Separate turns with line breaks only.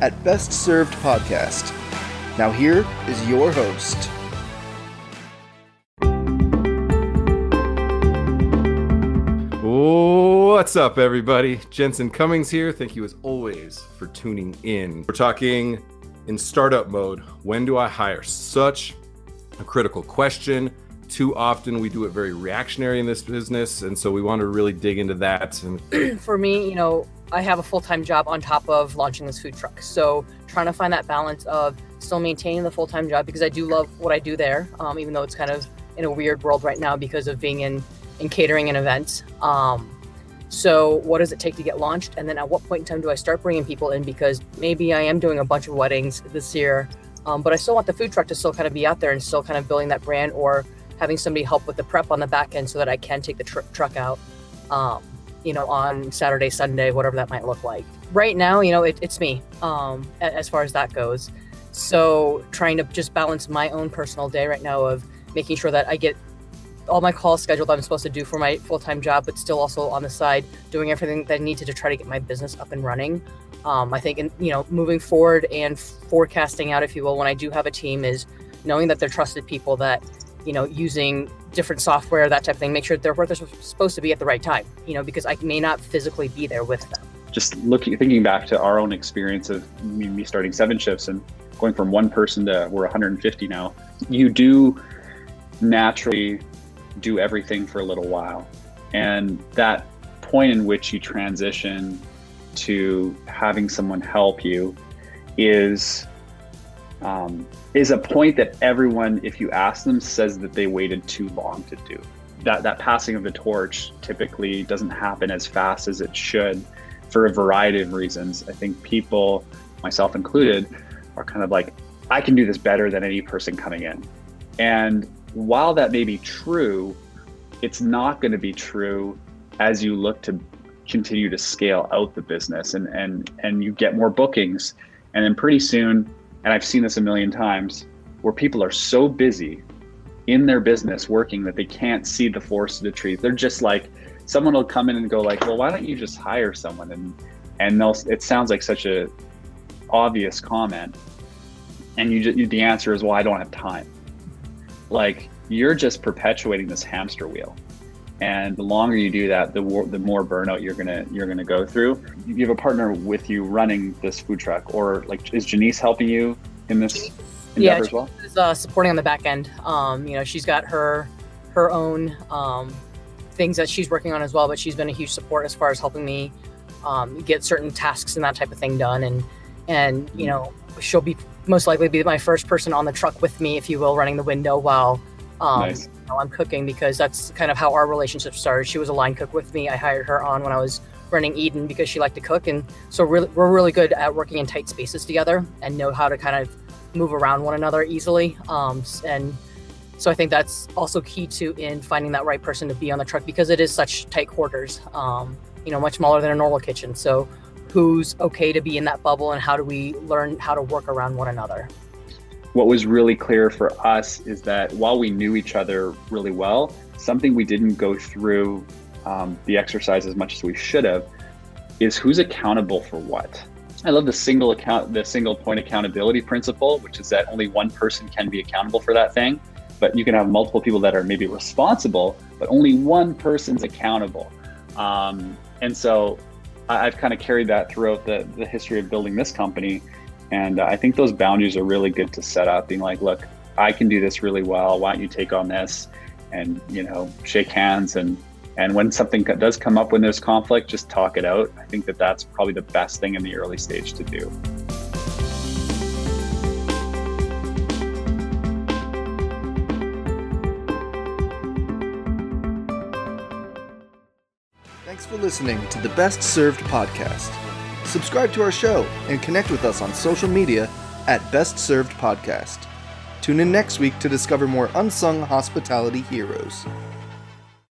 at Best Served Podcast. Now, here is your host.
What's up, everybody? Jensen Cummings here. Thank you, as always, for tuning in. We're talking in startup mode. When do I hire? Such a critical question. Too often, we do it very reactionary in this business, and so we want to really dig into that. And
for me, you know, I have a full time job on top of launching this food truck. So trying to find that balance of still maintaining the full time job because I do love what I do there, um, even though it's kind of in a weird world right now because of being in in catering and events. Um, so, what does it take to get launched? And then at what point in time do I start bringing people in? Because maybe I am doing a bunch of weddings this year, um, but I still want the food truck to still kind of be out there and still kind of building that brand or having somebody help with the prep on the back end so that I can take the tr- truck out, um, you know, on Saturday, Sunday, whatever that might look like. Right now, you know, it, it's me um, as far as that goes. So, trying to just balance my own personal day right now of making sure that I get all my calls scheduled that I'm supposed to do for my full time job, but still also on the side doing everything that I need to, to try to get my business up and running. Um, I think, in, you know, moving forward and forecasting out, if you will, when I do have a team, is knowing that they're trusted people that, you know, using different software, that type of thing, make sure they're where they're supposed to be at the right time, you know, because I may not physically be there with them.
Just looking, thinking back to our own experience of me starting 7shifts and going from one person to we're 150 now, you do naturally do everything for a little while. And that point in which you transition to having someone help you is um, is a point that everyone, if you ask them, says that they waited too long to do. That that passing of the torch typically doesn't happen as fast as it should for a variety of reasons. I think people, myself included, are kind of like, I can do this better than any person coming in. And while that may be true, it's not going to be true as you look to continue to scale out the business and and and you get more bookings and then pretty soon and I've seen this a million times where people are so busy in their business working that they can't see the forest of the trees. They're just like someone will come in and go like well why don't you just hire someone? And and they'll it sounds like such a obvious comment and you just the answer is well I don't have time. Like you're just perpetuating this hamster wheel. And the longer you do that, the more, the more burnout you're gonna you're gonna go through. You have a partner with you running this food truck, or like is Janice helping you in this endeavor
yeah,
as well?
Is uh, supporting on the back end. Um, you know, she's got her her own um, things that she's working on as well, but she's been a huge support as far as helping me um, get certain tasks and that type of thing done. And and you know, she'll be most likely be my first person on the truck with me, if you will, running the window while um, nice. Know, I'm cooking because that's kind of how our relationship started. She was a line cook with me. I hired her on when I was running Eden because she liked to cook, and so really, we're really good at working in tight spaces together and know how to kind of move around one another easily. Um, and so I think that's also key to in finding that right person to be on the truck because it is such tight quarters. Um, you know, much smaller than a normal kitchen. So who's okay to be in that bubble and how do we learn how to work around one another?
What was really clear for us is that while we knew each other really well, something we didn't go through um, the exercise as much as we should have is who's accountable for what. I love the single account, the single point accountability principle, which is that only one person can be accountable for that thing, but you can have multiple people that are maybe responsible, but only one person's accountable. Um, and so I've kind of carried that throughout the, the history of building this company and uh, I think those boundaries are really good to set up, being like, look, I can do this really well. Why don't you take on this? And, you know, shake hands. And, and when something does come up when there's conflict, just talk it out. I think that that's probably the best thing in the early stage to do.
Thanks for listening to the Best Served podcast. Subscribe to our show and connect with us on social media at Best Served Podcast. Tune in next week to discover more unsung hospitality heroes.